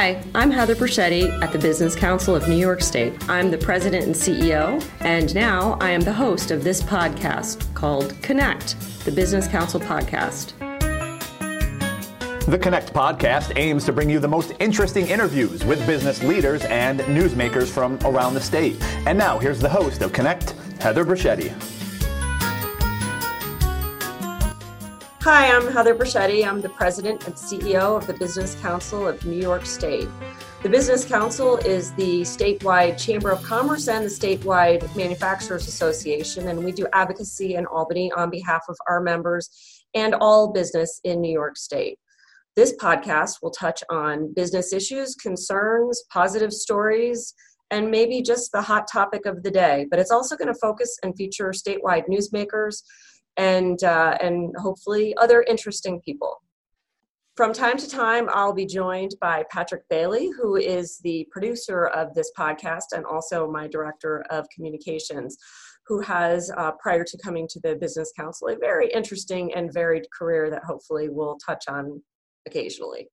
Hi, I'm Heather Briccetti at the Business Council of New York State. I'm the president and CEO, and now I am the host of this podcast called Connect, the Business Council podcast. The Connect podcast aims to bring you the most interesting interviews with business leaders and newsmakers from around the state. And now, here's the host of Connect, Heather Briccetti. Hi, I'm Heather Briccetti. I'm the president and CEO of the Business Council of New York State. The Business Council is the statewide Chamber of Commerce and the statewide Manufacturers Association, and we do advocacy in Albany on behalf of our members and all business in New York State. This podcast will touch on business issues, concerns, positive stories, and maybe just the hot topic of the day. But it's also going to focus and feature statewide newsmakers and uh, and hopefully other interesting people. From time to time, I'll be joined by Patrick Bailey, who is the producer of this podcast and also my director of communications, who has, uh, prior to coming to the Business Council, a very interesting and varied career that hopefully we'll touch on occasionally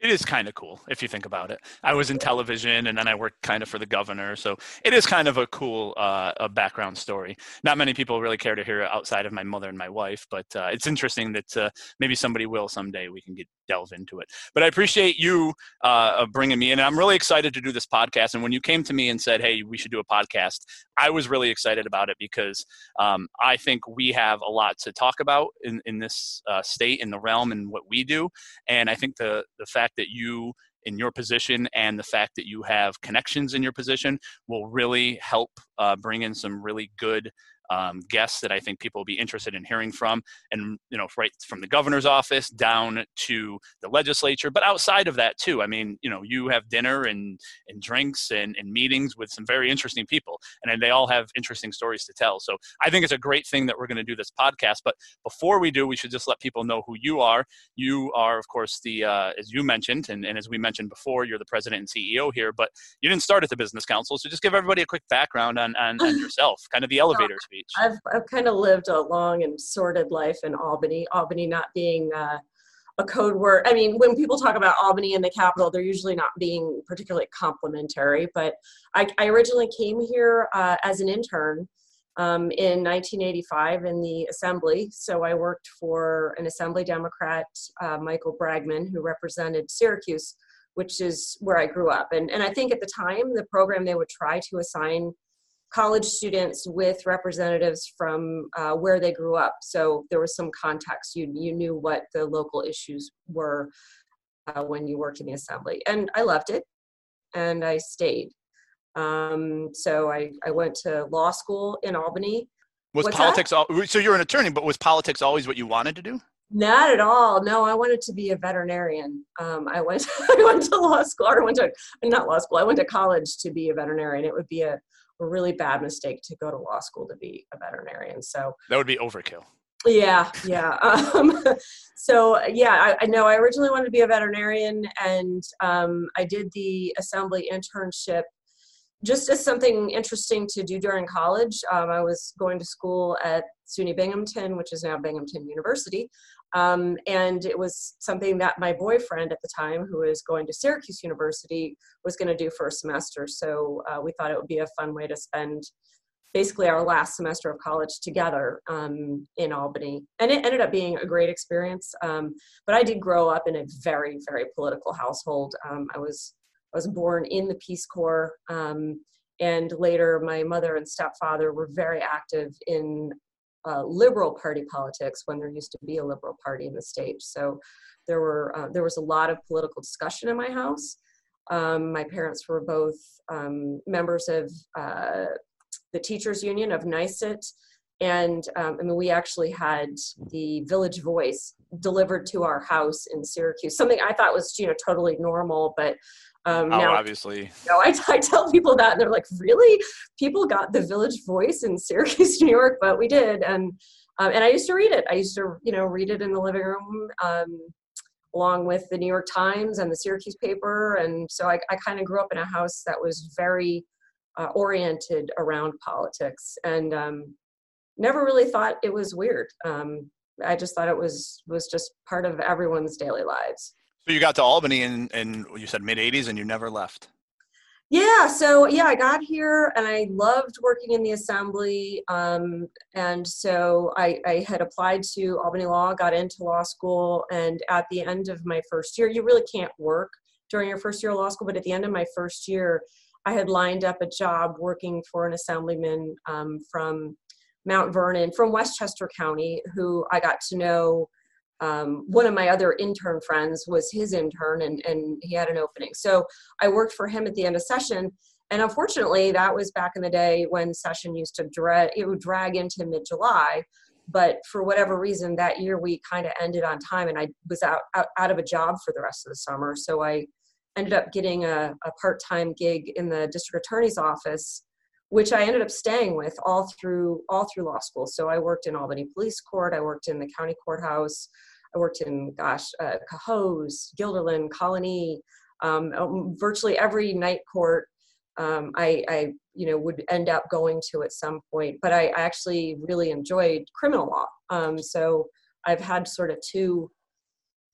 it is kind of cool if you think about it. I was in television and then I worked kind of for the governor, so it is kind of a cool uh, a background story. Not many people really care to hear it outside of my mother and my wife, but uh, it's interesting that uh, maybe somebody will someday. We can get delve into it. But I appreciate you uh, bringing me in. And I'm really excited to do this podcast. And when you came to me and said, "Hey, we should do a podcast," I was really excited about it because um, I think we have a lot to talk about in in this uh, state, in the realm, and what we do. And I think the the fact that you in your position and the fact that you have connections in your position will really help uh, bring in some really good um, guests that I think people will be interested in hearing from, and you know, right from the governor's office down to the legislature, but outside of that too. I mean, you know, you have dinner and and drinks and, and meetings with some very interesting people, and they all have interesting stories to tell. So I think it's a great thing that we're going to do this podcast. But before we do, we should just let people know who you are. You are, of course, the uh, as you mentioned, and, and as we mentioned before, you're the president and CEO here. But you didn't start at the business council, so just give everybody a quick background on on, on yourself, kind of the elevator speech. I've, I've kind of lived a long and sordid life in Albany, Albany not being uh, a code word. I mean, when people talk about Albany and the capital, they're usually not being particularly complimentary. But I, I originally came here uh, as an intern um, in 1985 in the assembly. So I worked for an assembly Democrat, uh, Michael Bragman, who represented Syracuse, which is where I grew up. And, and I think at the time, the program they would try to assign college students with representatives from uh, where they grew up. So there was some context. You, you knew what the local issues were uh, when you worked in the assembly. And I loved it and I stayed. Um, so I, I went to law school in Albany. Was What's politics, all, so you're an attorney, but was politics always what you wanted to do? Not at all. No, I wanted to be a veterinarian. Um, I went, I went to law school, or I went to, not law school, I went to college to be a veterinarian. It would be a, a really bad mistake to go to law school to be a veterinarian. So that would be overkill. Yeah, yeah. Um, so yeah, I, I, know I originally wanted to be a veterinarian, and um, I did the assembly internship just as something interesting to do during college. Um, I was going to school at SUNY Binghamton, which is now Binghamton University, um, and it was something that my boyfriend at the time, who was going to Syracuse University, was going to do for a semester. So uh, we thought it would be a fun way to spend basically our last semester of college together um, in Albany. And it ended up being a great experience. Um, but I did grow up in a very, very political household. Um, I was I was born in the Peace Corps. Um, and later, my mother and stepfather were very active in uh, liberal party politics when there used to be a liberal party in the state. So there were uh, there was a lot of political discussion in my house. Um, my parents were both um, members of uh, the teachers union of NYSUT, and um, I mean we actually had the Village Voice delivered to our house in Syracuse. Something I thought was you know totally normal, but um, oh, now, obviously. You know, I, I tell people that, and they're like, "Really? People got the Village Voice in Syracuse, New York?" But we did, and um, and I used to read it. I used to, you know, read it in the living room, um, along with the New York Times and the Syracuse paper. And so I, I kind of grew up in a house that was very uh, oriented around politics, and um, never really thought it was weird. Um, I just thought it was was just part of everyone's daily lives. So you got to Albany in, in you said mid 80s and you never left. Yeah, so yeah, I got here and I loved working in the assembly. Um, and so I, I had applied to Albany Law, got into law school, and at the end of my first year, you really can't work during your first year of law school, but at the end of my first year, I had lined up a job working for an assemblyman um, from Mount Vernon, from Westchester County, who I got to know. Um, one of my other intern friends was his intern, and, and he had an opening. So I worked for him at the end of session. And unfortunately, that was back in the day when session used to drag, it would drag into mid July. But for whatever reason, that year we kind of ended on time, and I was out, out, out of a job for the rest of the summer. So I ended up getting a, a part-time gig in the district attorney's office which i ended up staying with all through all through law school so i worked in albany police court i worked in the county courthouse i worked in gosh uh, cohoes guilderland colony um, um, virtually every night court um, I, I, you know would end up going to at some point but i, I actually really enjoyed criminal law um, so i've had sort of two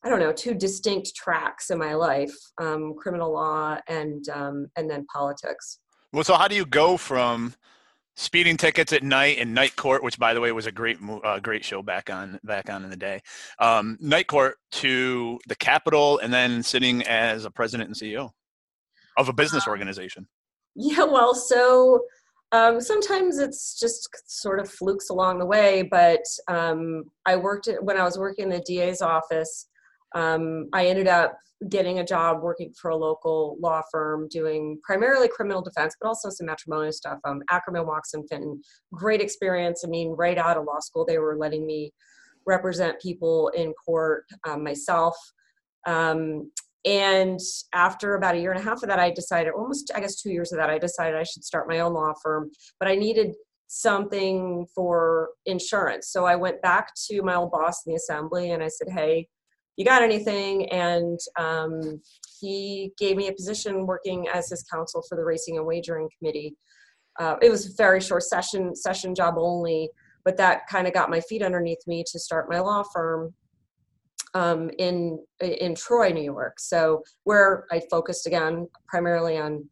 I don't know, two distinct tracks in my life: um, criminal law and um, and then politics. Well, so how do you go from speeding tickets at night and night court, which by the way was a great uh, great show back on back on in the day, um, night court to the Capitol, and then sitting as a president and CEO of a business um, organization? Yeah, well, so. Um, sometimes it's just sort of flukes along the way, but um, I worked at, when I was working in the DA's office um, I ended up getting a job working for a local law firm doing primarily criminal defense, but also some matrimonial stuff. Um, Ackerman, Watson, Fenton, great experience. I mean, right out of law school, they were letting me represent people in court um, myself. Um, and after about a year and a half of that, I decided, almost, I guess, two years of that, I decided I should start my own law firm. But I needed something for insurance. So I went back to my old boss in the assembly and I said, hey, you got anything? And um, he gave me a position working as his counsel for the Racing and Wagering Committee. Uh, it was a very short session session job only, but that kind of got my feet underneath me to start my law firm um, in in Troy, New York. So where I focused again primarily on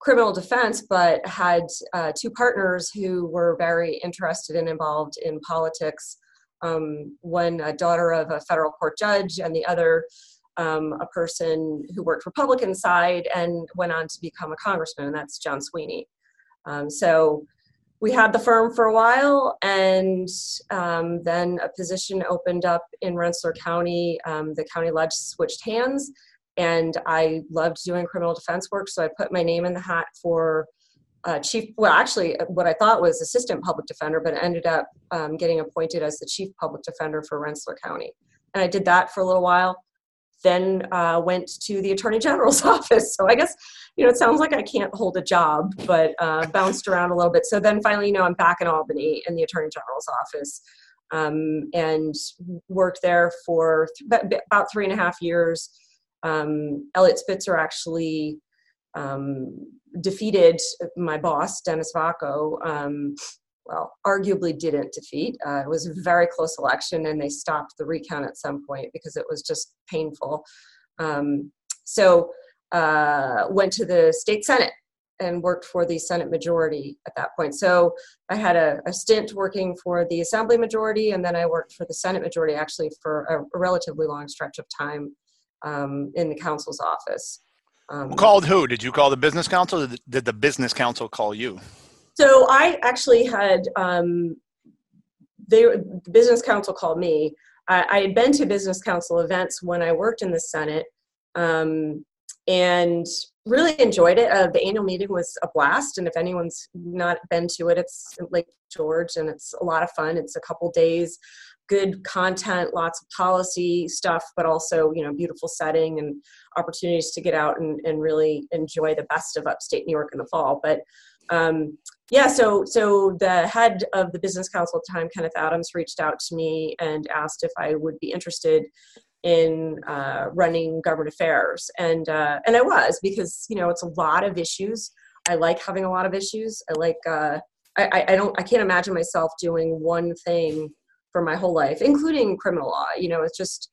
criminal defense, but had uh, two partners who were very interested and involved in politics um, one a daughter of a federal court judge and the other um, a person who worked Republican side and went on to become a congressman, and that's John Sweeney. Um, so we had the firm for a while, and um, then a position opened up in Rensselaer County. Um, the county ledge switched hands, and I loved doing criminal defense work, so I put my name in the hat for uh, chief, well, actually, uh, what I thought was assistant public defender, but ended up um, getting appointed as the chief public defender for Rensselaer County. And I did that for a little while, then uh, went to the attorney general's office. So I guess, you know, it sounds like I can't hold a job, but uh, bounced around a little bit. So then finally, you know, I'm back in Albany in the attorney general's office um, and worked there for th- about three and a half years. Um, Eliot Spitzer actually um, defeated my boss, Dennis Vacco. Um, well, arguably didn't defeat. Uh, it was a very close election, and they stopped the recount at some point because it was just painful. Um, so, uh, went to the state senate and worked for the Senate majority at that point. So I had a, a, stint working for the Assembly majority, and then I worked for the Senate majority actually for a, a relatively long stretch of time um, in the counsel's office. Um, called who? Did you call the business council? did the business council call you? So I actually had um, they the business council called me. I, I, had been to business council events when I worked in the Senate, um, and really enjoyed it. Uh, the annual meeting was a blast, and if anyone's not been to it, it's Lake George, and it's a lot of fun. It's a couple days good content, lots of policy stuff, but also, you know, beautiful setting and opportunities to get out and, and really enjoy the best of upstate New York in the fall. But um, yeah, so so the head of the business council at the time, Kenneth Adams, reached out to me and asked if I would be interested in uh, running government affairs, and uh, and I was because you know it's a lot of issues. I like having a lot of issues. I like uh, I, I don't I can't imagine myself doing one thing for my whole life, including criminal law. You know, it's just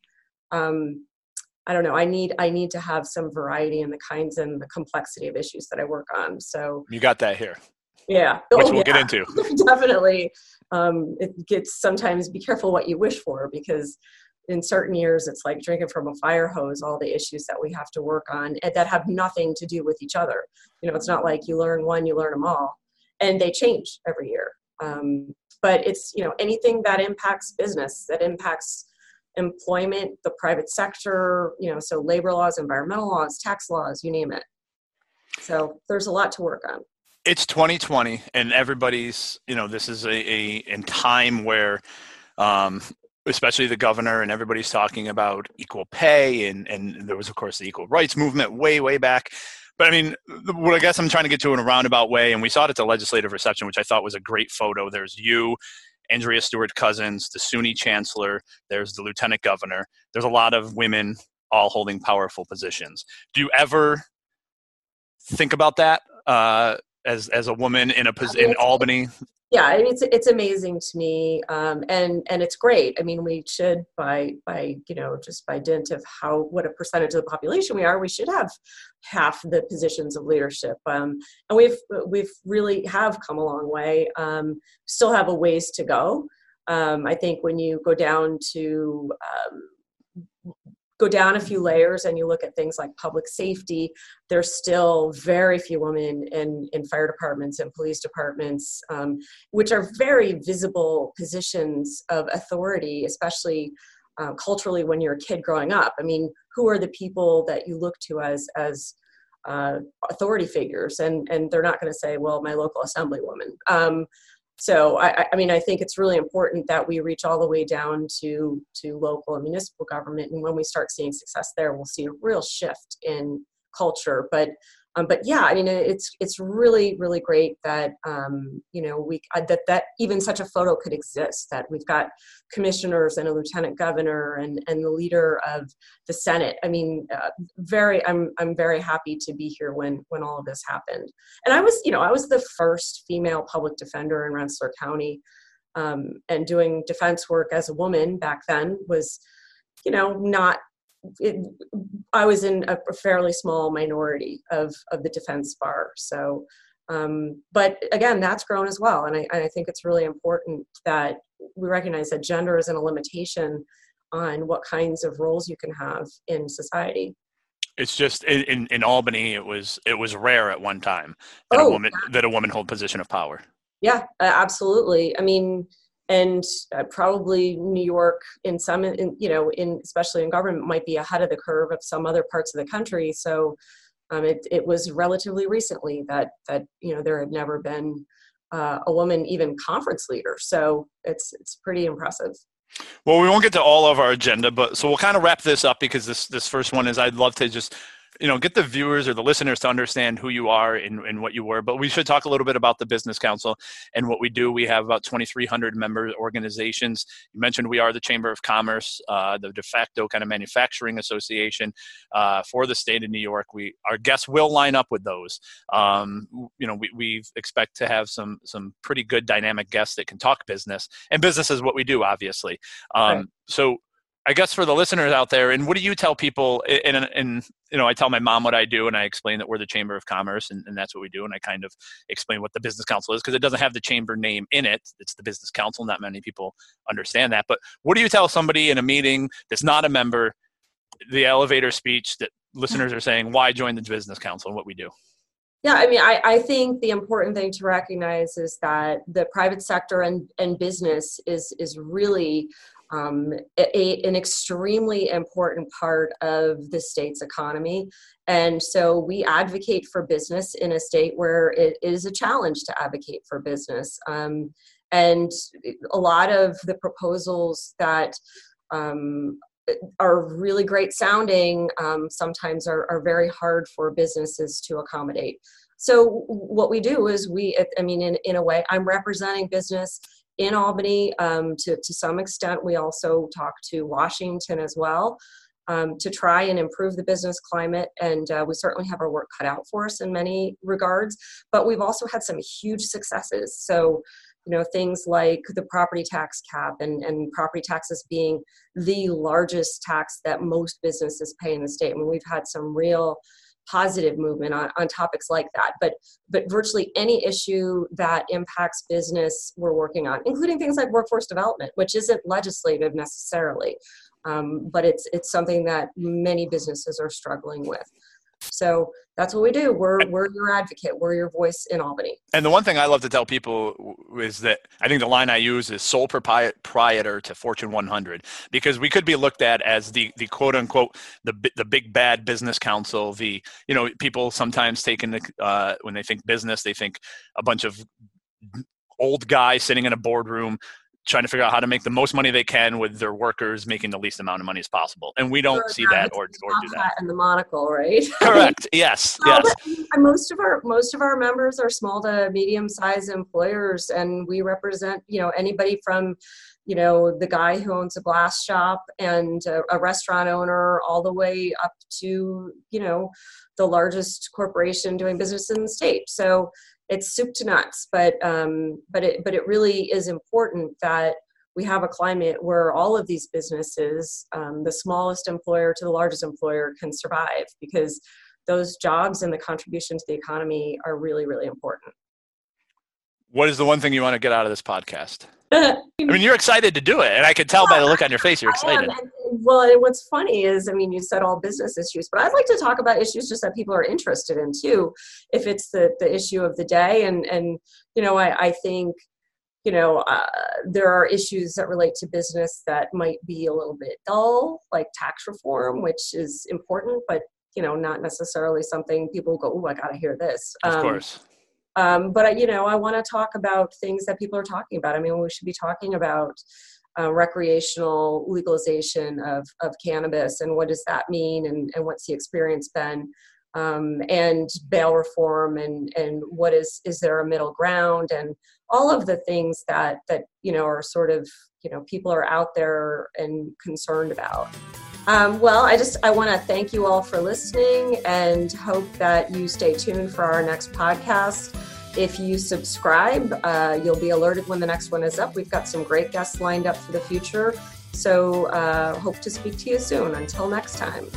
um, I don't know. I need I need to have some variety in the kinds and the complexity of issues that I work on. So you got that here. Yeah, which oh, we'll yeah. get into. Definitely, um, it gets sometimes be careful what you wish for because in certain years it's like drinking from a fire hose all the issues that we have to work on and that have nothing to do with each other you know it's not like you learn one you learn them all and they change every year um, but it's you know anything that impacts business that impacts employment the private sector you know so labor laws environmental laws tax laws you name it. So there's a lot to work on. It's 2020 and everybody's you know this is a, a in time where um, especially the governor and everybody's talking about equal pay and and there was of course the equal rights movement way way back but i mean what i guess i'm trying to get to in a roundabout way and we saw it at the legislative reception which i thought was a great photo. There's you andrea stewart cousins the suny chancellor there's the lieutenant governor. There's a lot of women all holding powerful positions. Do you ever think about that? Uh, as as a woman in a position in albany? Yeah I mean, it's it's amazing to me um, and and it's great. I mean we should by by you know just by dint of how what a percentage of the population we are we should have half the positions of leadership um, and we've we've really have come a long way um, still have a ways to go. Um, i think when you go down to um, go down a few layers and you look at things like public safety, there's still very few women in, in fire departments and police departments, um, which are very visible positions of authority, especially uh, culturally when you're a kid growing up. I mean, who are the people that you look to as as uh, authority figures? And and they're not going to say, well, my local assemblywoman. Um, so I, I, mean i think it's really important that we reach all the way down to to local and municipal government. And when we start seeing success there we'll see a real shift in culture. But um, but yeah i mean it's it's really really great that um, you know we uh, that that even such a photo could exist that we've got commissioners and a lieutenant governor and and the leader of the senate. I mean uh, very i'm i'm very happy to be here when when all of this happened. And i was you know i was the first female public defender in rensselaer county um, and doing defense work as a woman back then was you know not it, I was in a fairly small minority of of the defense bar. So, um, but again, that's grown as well, and I, I think it's really important that we recognize that gender isn't a limitation on what kinds of roles you can have in society. It's just in, in Albany, it was it was rare at one time that oh, a woman that a woman hold position of power. Yeah, absolutely. I mean, and uh, probably New York in some, in, you know, in especially in government might be ahead of the curve of some other parts of the country. So um, it it was relatively recently that that you know there had never been uh, a woman even conference leader. So it's it's pretty impressive. Well, we won't get to all of our agenda, but so we'll kind of wrap this up because this this first one is I'd love to just you know get the viewers or the listeners to understand who you are and, and what you were but we should talk a little bit about the business council and what we do. We have about 2300 member organizations. You mentioned we are the chamber of commerce uh, the de facto kind of manufacturing association uh, for the state of new york. We our guests will line up with those. Um, you know we, we expect to have some some pretty good dynamic guests that can talk business and business is what we do obviously. Um, right. so I guess for the listeners out there, and what do you tell people? And, and you know, I tell my mom what I do, and I explain that we're the Chamber of Commerce, and, and that's what we do. And I kind of explain what the Business Council is because it doesn't have the chamber name in it. It's the Business Council. Not many people understand that. But what do you tell somebody in a meeting that's not a member? The elevator speech that listeners are saying, why join the Business Council and what we do? Yeah, I mean, I, I think the important thing to recognize is that the private sector and, and business is is really um, a, an extremely important part of the state's economy. And so we advocate for business in a state where it is a challenge to advocate for business. Um, and a lot of the proposals that um, are really great sounding um, sometimes are, are very hard for businesses to accommodate. So what we do is we, I mean, in, in a way, I'm representing business in Albany. Um, to, to some extent, we also talk to Washington as well um, to try and improve the business climate. And uh, we certainly have our work cut out for us in many regards. But we've also had some huge successes. So you know things like the property tax cap and, and property taxes being the largest tax that most businesses pay in the state. I mean, we've had some real positive movement on, on topics like that but but virtually any issue that impacts business we're working on including things like workforce development which isn't legislative necessarily um, but it's it's something that many businesses are struggling with so that's what we do. We're we're your advocate. We're your voice in Albany. And the one thing I love to tell people is that I think the line I use is sole proprietor to Fortune 100 because we could be looked at as the the quote unquote the the big bad business council. The you know people sometimes take in the uh, when they think business they think a bunch of old guys sitting in a boardroom trying to figure out how to make the most money they can with their workers making the least amount of money as possible. And we don't see that or, or do that. and the monocle right? Correct. Yes uh, yes. Most of our most of our members are small to medium sized employers and we represent you know anybody from you know the guy who owns a glass shop and a, a restaurant owner all the way up to you know the largest corporation doing business in the state. So it's soup to nuts but um, but it but it really is important that we have a climate where all of these businesses um, the smallest employer to the largest employer can survive because those jobs and the contribution to the economy are really really important what is the one thing you want to get out of this podcast I mean, you're excited to do it, and I could tell by the look on your face you're excited. Well, and what's funny is, I mean, you said all business issues, but I'd like to talk about issues just that people are interested in too, if it's the the issue of the day. And and you know, I I think you know uh, there are issues that relate to business that might be a little bit dull, like tax reform, which is important, but you know, not necessarily something people go, "Oh, I got to hear this." Of um, course um, but you know, I want to talk about things that people are talking about. I mean, we should be talking about uh, recreational legalization of, of cannabis and what does that mean and, and what's the experience been? Um, and bail reform and, and what is is there a middle ground and all of the things that that you know are sort of you know people are out there and concerned about. Um, well i just i want to thank you all for listening and hope that you stay tuned for our next podcast if you subscribe uh, you'll be alerted when the next one is up. We've got some great guests lined up for the future. So uh, hope to speak to you soon. Until next time